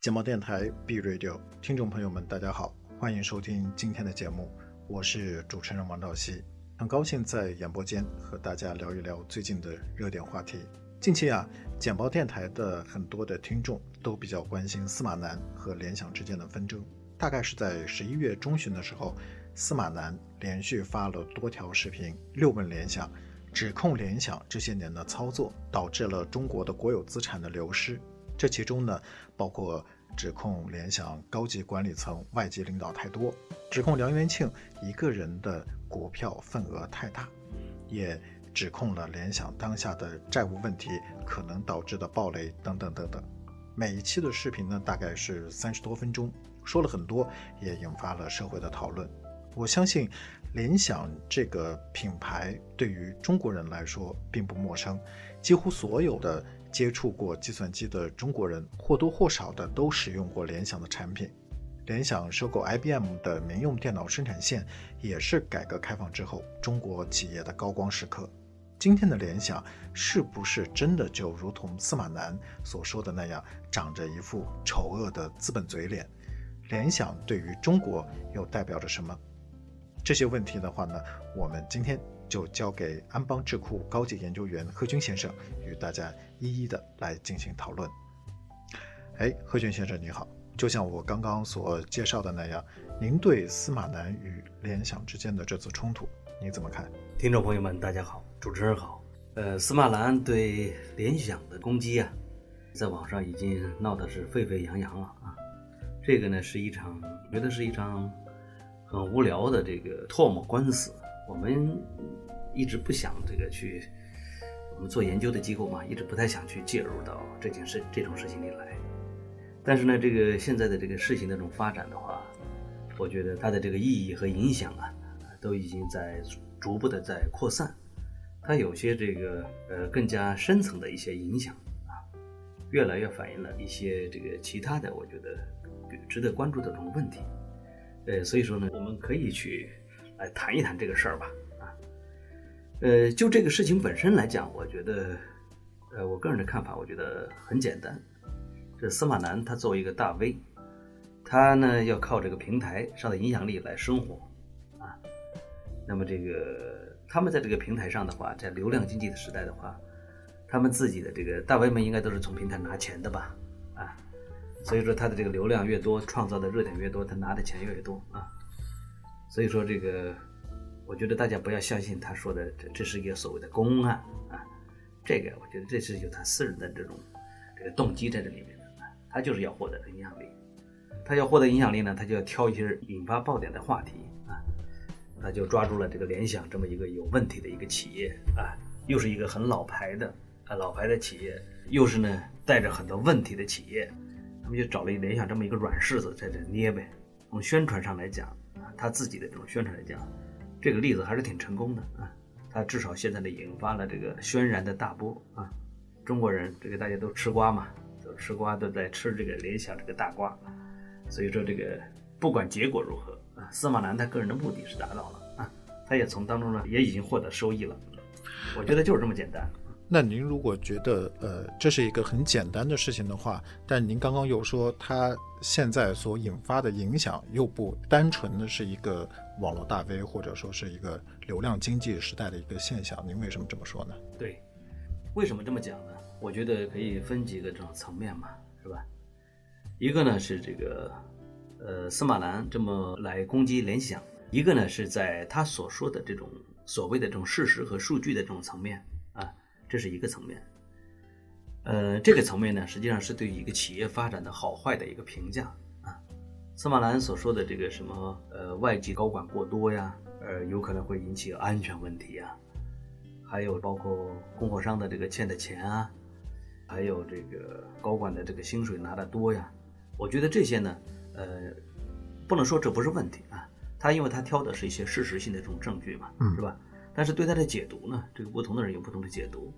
简报电台 B Radio 听众朋友们，大家好，欢迎收听今天的节目，我是主持人王兆熙，很高兴在演播间和大家聊一聊最近的热点话题。近期啊，简报电台的很多的听众都比较关心司马南和联想之间的纷争。大概是在十一月中旬的时候，司马南连续发了多条视频，六问联想，指控联想这些年的操作导致了中国的国有资产的流失。这其中呢，包括。指控联想高级管理层外籍领导太多，指控梁元庆一个人的股票份额太大，也指控了联想当下的债务问题可能导致的暴雷等等等等。每一期的视频呢，大概是三十多分钟，说了很多，也引发了社会的讨论。我相信联想这个品牌对于中国人来说并不陌生，几乎所有的。接触过计算机的中国人或多或少的都使用过联想的产品。联想收购 IBM 的民用电脑生产线，也是改革开放之后中国企业的高光时刻。今天的联想是不是真的就如同司马南所说的那样，长着一副丑恶的资本嘴脸？联想对于中国又代表着什么？这些问题的话呢，我们今天。就交给安邦智库高级研究员贺军先生与大家一一的来进行讨论。哎，贺军先生你好，就像我刚刚所介绍的那样，您对司马南与联想之间的这次冲突，你怎么看？听众朋友们，大家好，主持人好。呃，司马南对联想的攻击啊，在网上已经闹得是沸沸扬扬了啊。这个呢是一场，我觉得是一场很无聊的这个唾沫官司。我们一直不想这个去，我们做研究的机构嘛，一直不太想去介入到这件事这种事情里来。但是呢，这个现在的这个事情的这种发展的话，我觉得它的这个意义和影响啊，都已经在逐步的在扩散。它有些这个呃更加深层的一些影响啊，越来越反映了一些这个其他的，我觉得值得关注的这种问题。呃，所以说呢，我们可以去。来谈一谈这个事儿吧，啊，呃，就这个事情本身来讲，我觉得，呃，我个人的看法，我觉得很简单。这司马南他作为一个大 V，他呢要靠这个平台上的影响力来生活，啊，那么这个他们在这个平台上的话，在流量经济的时代的话，他们自己的这个大 V 们应该都是从平台拿钱的吧，啊，所以说他的这个流量越多，创造的热点越多，他拿的钱越多啊。所以说这个，我觉得大家不要相信他说的，这这是一个所谓的公案啊。这个我觉得这是有他私人的这种这个动机在这里面的啊。他就是要获得影响力，他要获得影响力呢，他就要挑一些引发爆点的话题啊。他就抓住了这个联想这么一个有问题的一个企业啊，又是一个很老牌的啊老牌的企业，又是呢带着很多问题的企业，他们就找了一联想这么一个软柿子在这捏呗。从宣传上来讲。他自己的这种宣传来讲，这个例子还是挺成功的啊。他至少现在呢引发了这个轩然的大波啊。中国人这个大家都吃瓜嘛，都吃瓜都在吃这个联想这个大瓜，所以说这个不管结果如何啊，司马南他个人的目的是达到了啊，他也从当中呢也已经获得收益了。我觉得就是这么简单。那您如果觉得呃这是一个很简单的事情的话，但您刚刚又说它现在所引发的影响又不单纯的是一个网络大 V 或者说是一个流量经济时代的一个现象，您为什么这么说呢？对，为什么这么讲呢？我觉得可以分几个这种层面嘛，是吧？一个呢是这个呃司马南这么来攻击联想，一个呢是在他所说的这种所谓的这种事实和数据的这种层面。这是一个层面，呃，这个层面呢，实际上是对一个企业发展的好坏的一个评价啊。司马南所说的这个什么呃外籍高管过多呀，呃，有可能会引起安全问题啊，还有包括供货商的这个欠的钱啊，还有这个高管的这个薪水拿的多呀，我觉得这些呢，呃，不能说这不是问题啊，他因为他挑的是一些事实性的这种证据嘛，是吧？但是对他的解读呢，这个不同的人有不同的解读。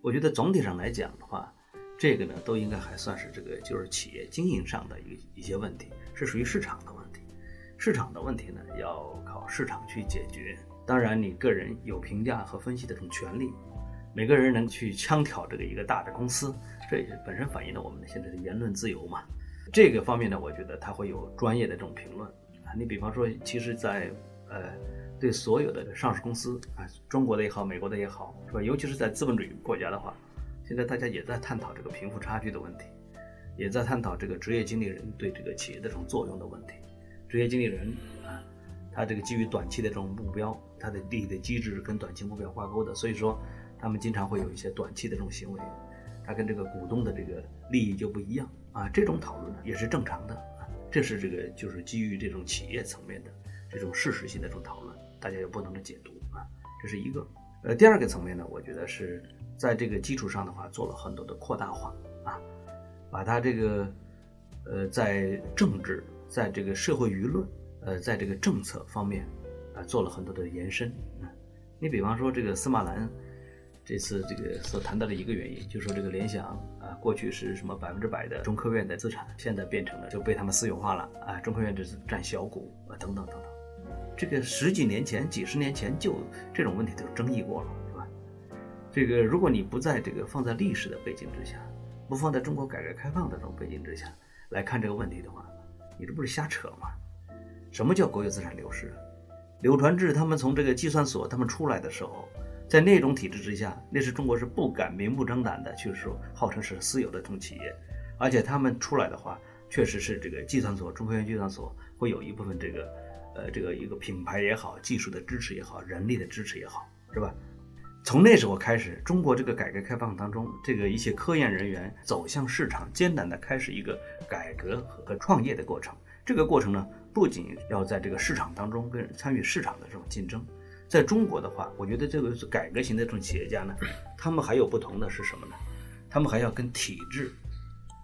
我觉得总体上来讲的话，这个呢都应该还算是这个就是企业经营上的一一些问题，是属于市场的问题。市场的问题呢，要靠市场去解决。当然，你个人有评价和分析的这种权利，每个人能去枪挑这个一个大的公司，这也本身反映了我们现在的言论自由嘛。这个方面呢，我觉得他会有专业的这种评论啊。你比方说，其实，在呃，对所有的上市公司啊，中国的也好，美国的也好，是吧？尤其是在资本主义国家的话，现在大家也在探讨这个贫富差距的问题，也在探讨这个职业经理人对这个企业的这种作用的问题。职业经理人啊，他这个基于短期的这种目标。他的利益的机制跟短期目标挂钩的，所以说他们经常会有一些短期的这种行为，他跟这个股东的这个利益就不一样啊。这种讨论呢也是正常的啊，这是这个就是基于这种企业层面的这种事实性的这种讨论，大家有不同的解读啊，这是一个。呃，第二个层面呢，我觉得是在这个基础上的话做了很多的扩大化啊，把它这个呃在政治，在这个社会舆论，呃在这个政策方面啊。做了很多的延伸啊，你比方说这个司马南这次这个所谈到的一个原因，就是说这个联想啊，过去是什么百分之百的中科院的资产，现在变成了就被他们私有化了啊，中科院只是占小股啊，等等等等。这个十几年前、几十年前就这种问题都争议过了，是吧？这个如果你不在这个放在历史的背景之下，不放在中国改革开放的这种背景之下来看这个问题的话，你这不是瞎扯吗？什么叫国有资产流失？柳传志他们从这个计算所他们出来的时候，在那种体制之下，那是中国是不敢明目张胆的去说号称是私有的这种企业，而且他们出来的话，确实是这个计算所中科院计算所会有一部分这个，呃，这个一个品牌也好，技术的支持也好，人力的支持也好，是吧？从那时候开始，中国这个改革开放当中，这个一些科研人员走向市场，艰难的开始一个改革和创业的过程。这个过程呢？不仅要在这个市场当中跟参与市场的这种竞争，在中国的话，我觉得这个改革型的这种企业家呢，他们还有不同的是什么呢？他们还要跟体制，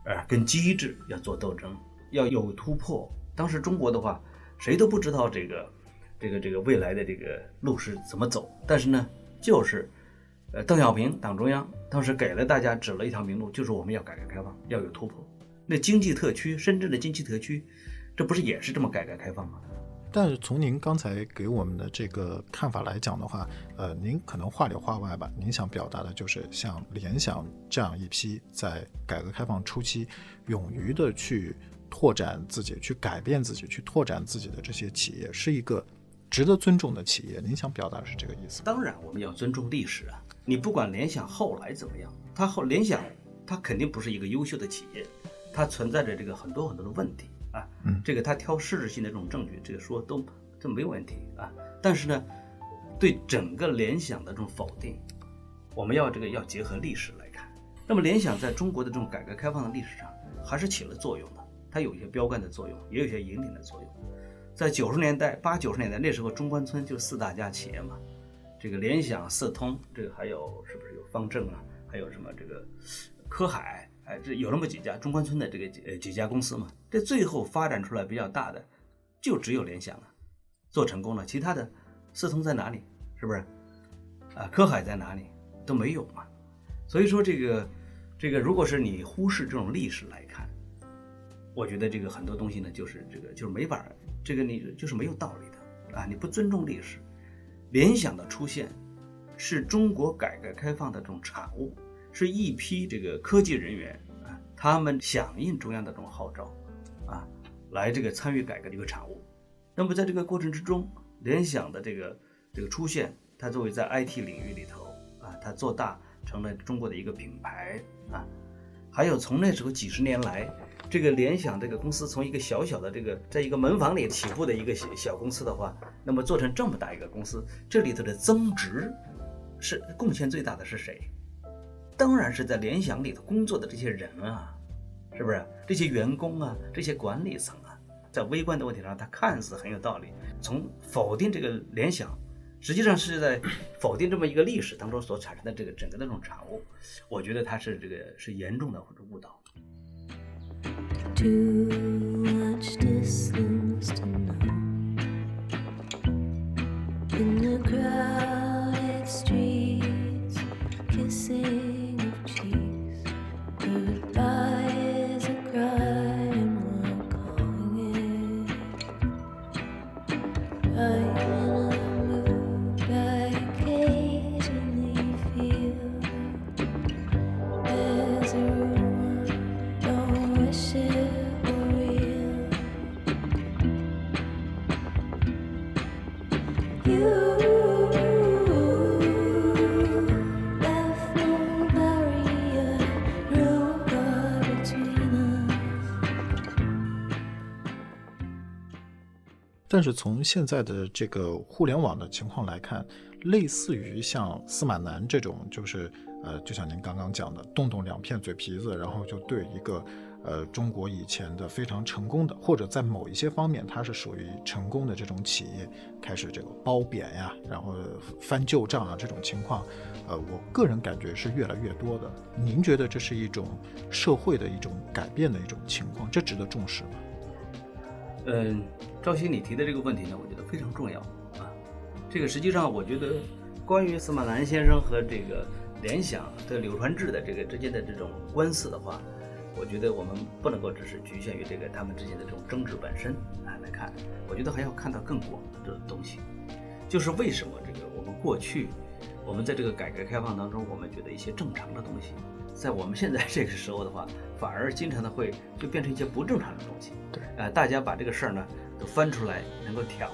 呃，跟机制要做斗争，要有突破。当时中国的话，谁都不知道这个，这个这个未来的这个路是怎么走。但是呢，就是，呃，邓小平党中央当时给了大家指了一条明路，就是我们要改革开放，要有突破。那经济特区，深圳的经济特区。这不是也是这么改革开放吗？但是从您刚才给我们的这个看法来讲的话，呃，您可能话里话外吧，您想表达的就是像联想这样一批在改革开放初期勇于的去拓展自己、去改变自己、去拓展自己的这些企业，是一个值得尊重的企业。您想表达的是这个意思？当然，我们要尊重历史啊！你不管联想后来怎么样，它后联想它肯定不是一个优秀的企业，它存在着这个很多很多的问题。啊，这个他挑事实性的这种证据，这个说都这没有问题啊。但是呢，对整个联想的这种否定，我们要这个要结合历史来看。那么联想在中国的这种改革开放的历史上还是起了作用的，它有一些标杆的作用，也有一些引领的作用。在九十年代、八九十年代那时候，中关村就四大家企业嘛，这个联想、四通，这个还有是不是有方正啊？还有什么这个科海？哎，这有那么几家中关村的这个呃几家公司嘛？这最后发展出来比较大的，就只有联想了，做成功了。其他的，四通在哪里？是不是？啊，科海在哪里？都没有嘛。所以说这个，这个如果是你忽视这种历史来看，我觉得这个很多东西呢，就是这个就是没法，这个你就是没有道理的啊！你不尊重历史，联想的出现，是中国改革开放的这种产物。是一批这个科技人员啊，他们响应中央的这种号召，啊，来这个参与改革的一个产物。那么在这个过程之中，联想的这个这个出现，它作为在 IT 领域里头啊，它做大成了中国的一个品牌啊。还有从那时候几十年来，这个联想这个公司从一个小小的这个在一个门房里起步的一个小小公司的话，那么做成这么大一个公司，这里头的增值是贡献最大的是谁？当然是在联想里头工作的这些人啊，是不是这些员工啊，这些管理层啊，在微观的问题上，他看似很有道理。从否定这个联想，实际上是在否定这么一个历史当中所产生的这个整个的这种产物。我觉得他是这个是严重的或者误导。Too much distance to know. In the crowded streets, kissing. 但是从现在的这个互联网的情况来看，类似于像司马南这种，就是呃，就像您刚刚讲的，动动两片嘴皮子，然后就对一个呃中国以前的非常成功的，或者在某一些方面它是属于成功的这种企业，开始这个褒贬呀，然后翻旧账啊这种情况，呃，我个人感觉是越来越多的。您觉得这是一种社会的一种改变的一种情况，这值得重视吗？嗯，赵鑫，你提的这个问题呢，我觉得非常重要啊。这个实际上，我觉得关于司马南先生和这个联想的柳传志的这个之间的这种官司的话，我觉得我们不能够只是局限于这个他们之间的这种争执本身来来看，我觉得还要看到更广的这种东西，就是为什么这个我们过去我们在这个改革开放当中，我们觉得一些正常的东西。在我们现在这个时候的话，反而经常的会就变成一些不正常的东西。对，呃，大家把这个事儿呢都翻出来，能够挑，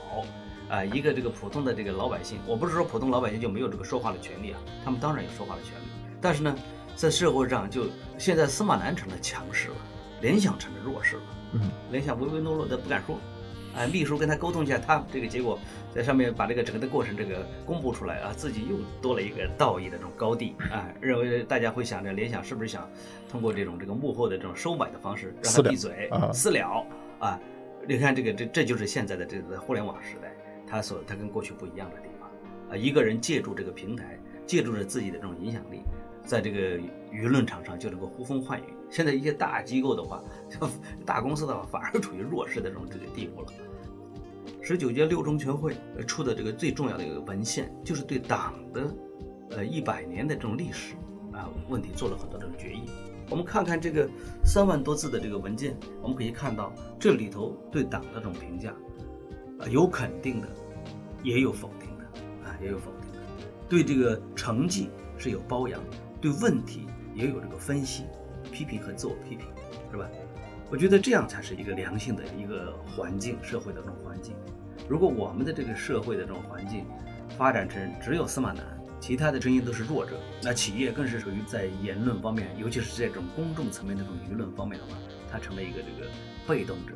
啊，一个这个普通的这个老百姓，我不是说普通老百姓就没有这个说话的权利啊，他们当然有说话的权利。但是呢，在社会上就现在司马南成了强势了，联想成了弱势了。嗯，联想唯唯诺诺的不敢说。啊，秘书跟他沟通一下，他这个结果在上面把这个整个的过程这个公布出来啊，自己又多了一个道义的这种高地啊，认为大家会想着联想是不是想通过这种这个幕后的这种收买的方式让他闭嘴私了啊？你看这个这这就是现在的这个互联网时代，他所他跟过去不一样的地方啊，一个人借助这个平台，借助着自己的这种影响力，在这个舆论场上就能够呼风唤雨。现在一些大机构的话，大公司的话，反而处于弱势的这种这个地步了。十九届六中全会出的这个最重要的一个文献，就是对党的，呃一百年的这种历史啊问题做了很多这种决议。我们看看这个三万多字的这个文件，我们可以看到这里头对党的这种评价，啊有肯定的，也有否定的，啊也有否定的。对这个成绩是有褒扬，对问题也有这个分析。批评和自我批评，是吧？我觉得这样才是一个良性的一个环境，社会的这种环境。如果我们的这个社会的这种环境发展成只有司马南，其他的声音都是弱者，那企业更是属于在言论方面，尤其是这种公众层面的这种舆论方面的话，它成了一个这个被动者。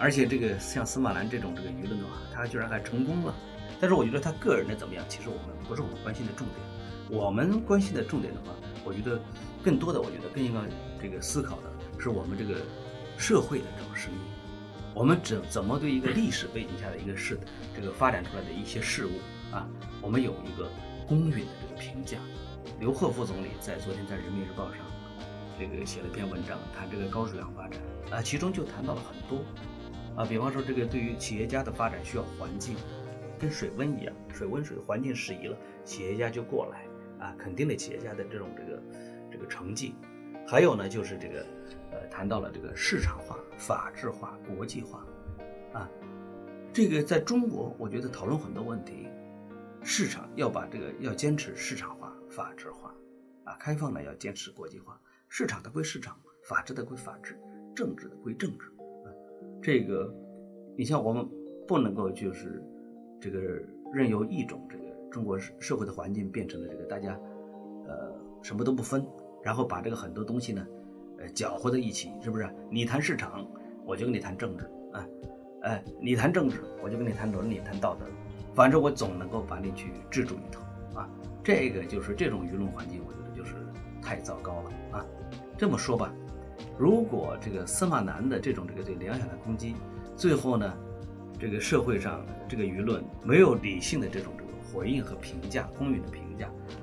而且这个像司马南这种这个舆论的话，他居然还成功了。但是我觉得他个人的怎么样，其实我们不是我们关心的重点。我们关心的重点的话，我觉得更多的，我觉得更应该。这个思考的是我们这个社会的这种声音，我们怎怎么对一个历史背景下的一个事，这个发展出来的一些事物啊，我们有一个公允的这个评价。刘鹤副总理在昨天在人民日报上，这个写了篇文章，谈这个高质量发展啊，其中就谈到了很多啊，比方说这个对于企业家的发展需要环境，跟水温一样，水温水环境适宜了，企业家就过来啊，肯定了企业家的这种这个这个成绩。还有呢，就是这个，呃，谈到了这个市场化、法治化、国际化，啊，这个在中国，我觉得讨论很多问题，市场要把这个要坚持市场化、法治化，啊，开放呢要坚持国际化，市场的归市场，法治的归法治，政治的归政治，啊，这个，你像我们不能够就是这个任由一种这个中国社会的环境变成了这个大家，呃，什么都不分。然后把这个很多东西呢，呃，搅和在一起，是不是？你谈市场，我就跟你谈政治啊，哎，你谈政治，我就跟你谈伦理、谈道德，反正我总能够把你去制住一头啊。这个就是这种舆论环境，我觉得就是太糟糕了啊。这么说吧，如果这个司马南的这种这个对联想的攻击，最后呢，这个社会上这个舆论没有理性的这种这个回应和评价，公允的评。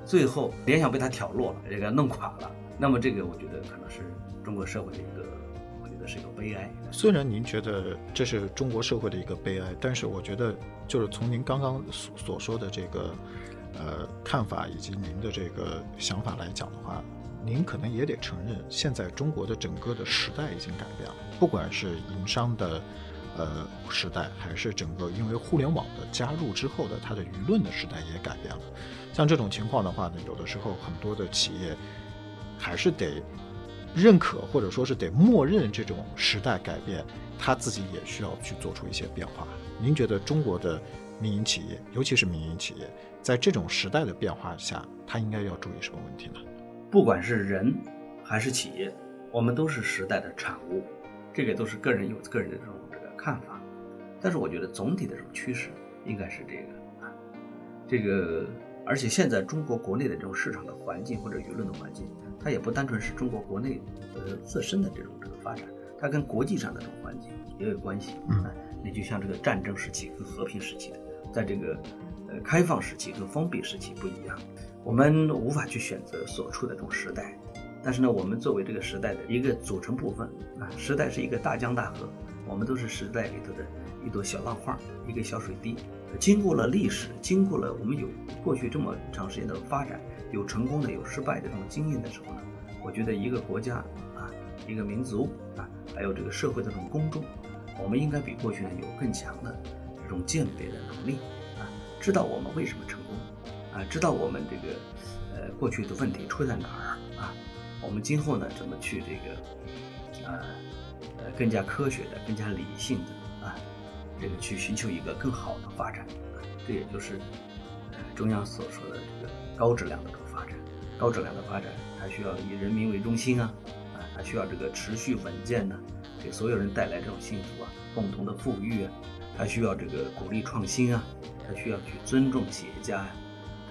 最后联想被他挑落了，这个弄垮了。那么这个我觉得可能是中国社会的一个，我觉得是一个悲哀。虽然您觉得这是中国社会的一个悲哀，但是我觉得就是从您刚刚所所说的这个呃看法以及您的这个想法来讲的话，您可能也得承认，现在中国的整个的时代已经改变了，不管是营商的。呃，时代还是整个因为互联网的加入之后的它的舆论的时代也改变了。像这种情况的话呢，有的时候很多的企业还是得认可或者说是得默认这种时代改变，他自己也需要去做出一些变化。您觉得中国的民营企业，尤其是民营企业，在这种时代的变化下，它应该要注意什么问题呢？不管是人还是企业，我们都是时代的产物，这个都是个人有个人的这种看法。但是我觉得总体的这种趋势应该是这个啊，这个而且现在中国国内的这种市场的环境或者舆论的环境，它也不单纯是中国国内呃自身的这种这个发展，它跟国际上的这种环境也有关系。嗯，你就像这个战争时期跟和平时期的，在这个呃开放时期跟封闭时期不一样。我们无法去选择所处的这种时代，但是呢，我们作为这个时代的一个组成部分啊，时代是一个大江大河，我们都是时代里头的一朵小浪花，一个小水滴。经过了历史，经过了我们有过去这么长时间的发展，有成功的，有失败的这种经验的时候呢，我觉得一个国家啊，一个民族啊，还有这个社会的这种公众，我们应该比过去呢有更强的这种鉴别的能力啊，知道我们为什么成功。啊，知道我们这个，呃，过去的问题出在哪儿啊？我们今后呢，怎么去这个，呃，呃，更加科学的、更加理性的啊，这个去寻求一个更好的发展啊？这也就是，呃，中央所说的这个高质量的这个发展。高质量的发展，它需要以人民为中心啊，啊，它需要这个持续稳健呢，给所有人带来这种幸福啊，共同的富裕啊，它需要这个鼓励创新啊，它需要去尊重企业家呀。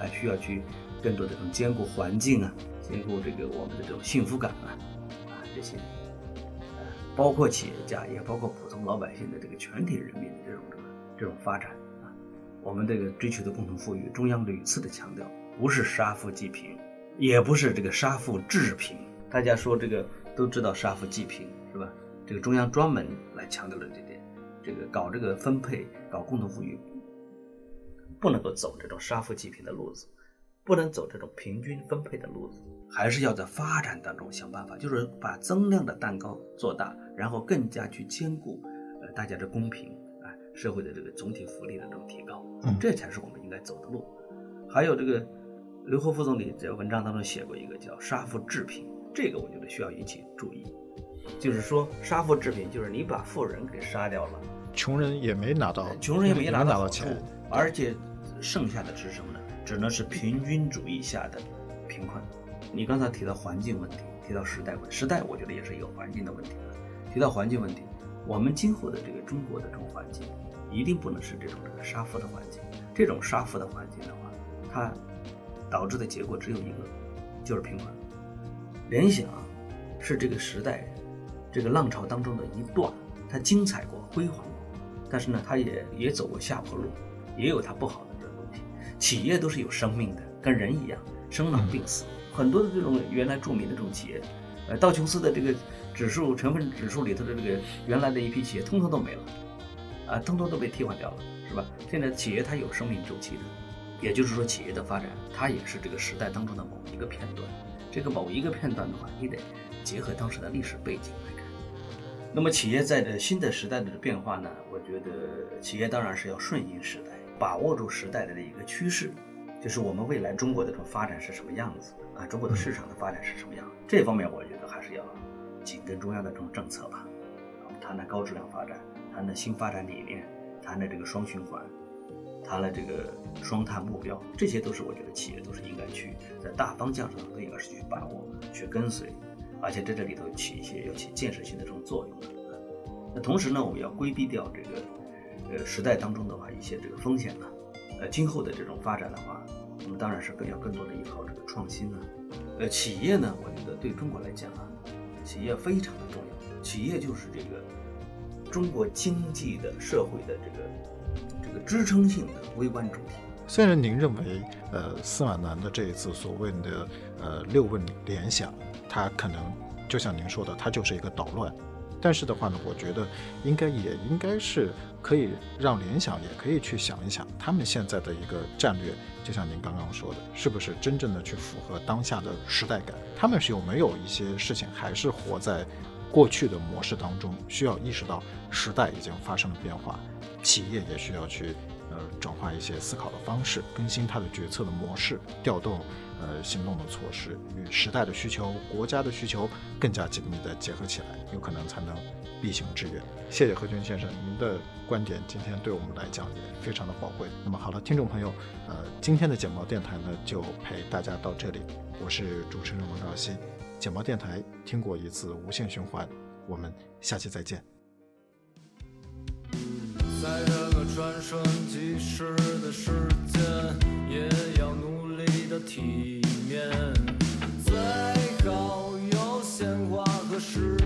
还需要去更多的这种兼顾环境啊，兼顾这个我们的这种幸福感啊，啊这些，包括企业家也包括普通老百姓的这个全体人民的这种这种发展啊，我们这个追求的共同富裕，中央屡次的强调，不是杀富济贫，也不是这个杀富致贫。大家说这个都知道杀富济贫是吧？这个中央专门来强调了这点，这个搞这个分配，搞共同富裕。不能够走这种杀富济贫的路子，不能走这种平均分配的路子，还是要在发展当中想办法，就是把增量的蛋糕做大，然后更加去兼顾呃大家的公平啊，社会的这个总体福利的这种提高，这才是我们应该走的路。还有这个刘鹤副总理在文章当中写过一个叫杀富致贫，这个我觉得需要引起注意，就是说杀富致贫，就是你把富人给杀掉了，穷人也没拿到，穷人也没拿到钱，而且。剩下的是什么呢？只能是平均主义下的贫困。你刚才提到环境问题，提到时代问时代，我觉得也是一个环境的问题。提到环境问题，我们今后的这个中国的这种环境，一定不能是这种这个杀富的环境。这种杀富的环境的话，它导致的结果只有一个，就是贫困。联想是这个时代这个浪潮当中的一段，它精彩过、辉煌过，但是呢，它也也走过下坡路，也有它不好的这个东西。企业都是有生命的，跟人一样，生老病死。很多的这种原来著名的这种企业，呃，道琼斯的这个指数成分指数里头的这个原来的一批企业，通通都没了，啊，通通都被替换掉了，是吧？现在企业它有生命周期的，也就是说，企业的发展它也是这个时代当中的某一个片段。这个某一个片段的话，你得结合当时的历史背景来看。那么，企业在这新的时代的变化呢？我觉得企业当然是要顺应时代。把握住时代的一个趋势，就是我们未来中国的这种发展是什么样子啊？中国的市场的发展是什么样？这方面我觉得还是要紧跟中央的这种政策吧。我们谈的高质量发展，谈谈新发展理念，谈谈这个双循环，谈了这个双碳目标，这些都是我觉得企业都是应该去在大方向上都应该是去把握、去跟随，而且在这里头起一些要起建设性的这种作用的。那同时呢，我们要规避掉这个。呃，时代当中的话，一些这个风险呢，呃，今后的这种发展的话，我们当然是更要更多的依靠这个创新呢。呃，企业呢，我觉得对中国来讲啊，企业非常的重要，企业就是这个中国经济的社会的这个这个支撑性的微观主体。虽然您认为，呃，司马南的这一次所谓的呃六问联想，它可能就像您说的，它就是一个捣乱。但是的话呢，我觉得应该也应该是可以让联想也可以去想一想，他们现在的一个战略，就像您刚刚说的，是不是真正的去符合当下的时代感？他们是有没有一些事情还是活在过去的模式当中？需要意识到时代已经发生了变化，企业也需要去呃转化一些思考的方式，更新他的决策的模式，调动呃行动的措施，与时代的需求、国家的需求更加紧密的结合起来，有可能才能必行致远。谢谢何军先生，您的观点今天对我们来讲也非常的宝贵。那么好了，听众朋友，呃，今天的简报电台呢就陪大家到这里，我是主持人王兆熙，简报电台听过一次无限循环，我们下期再见。在这个转瞬即逝的世界。体面最好有鲜花和诗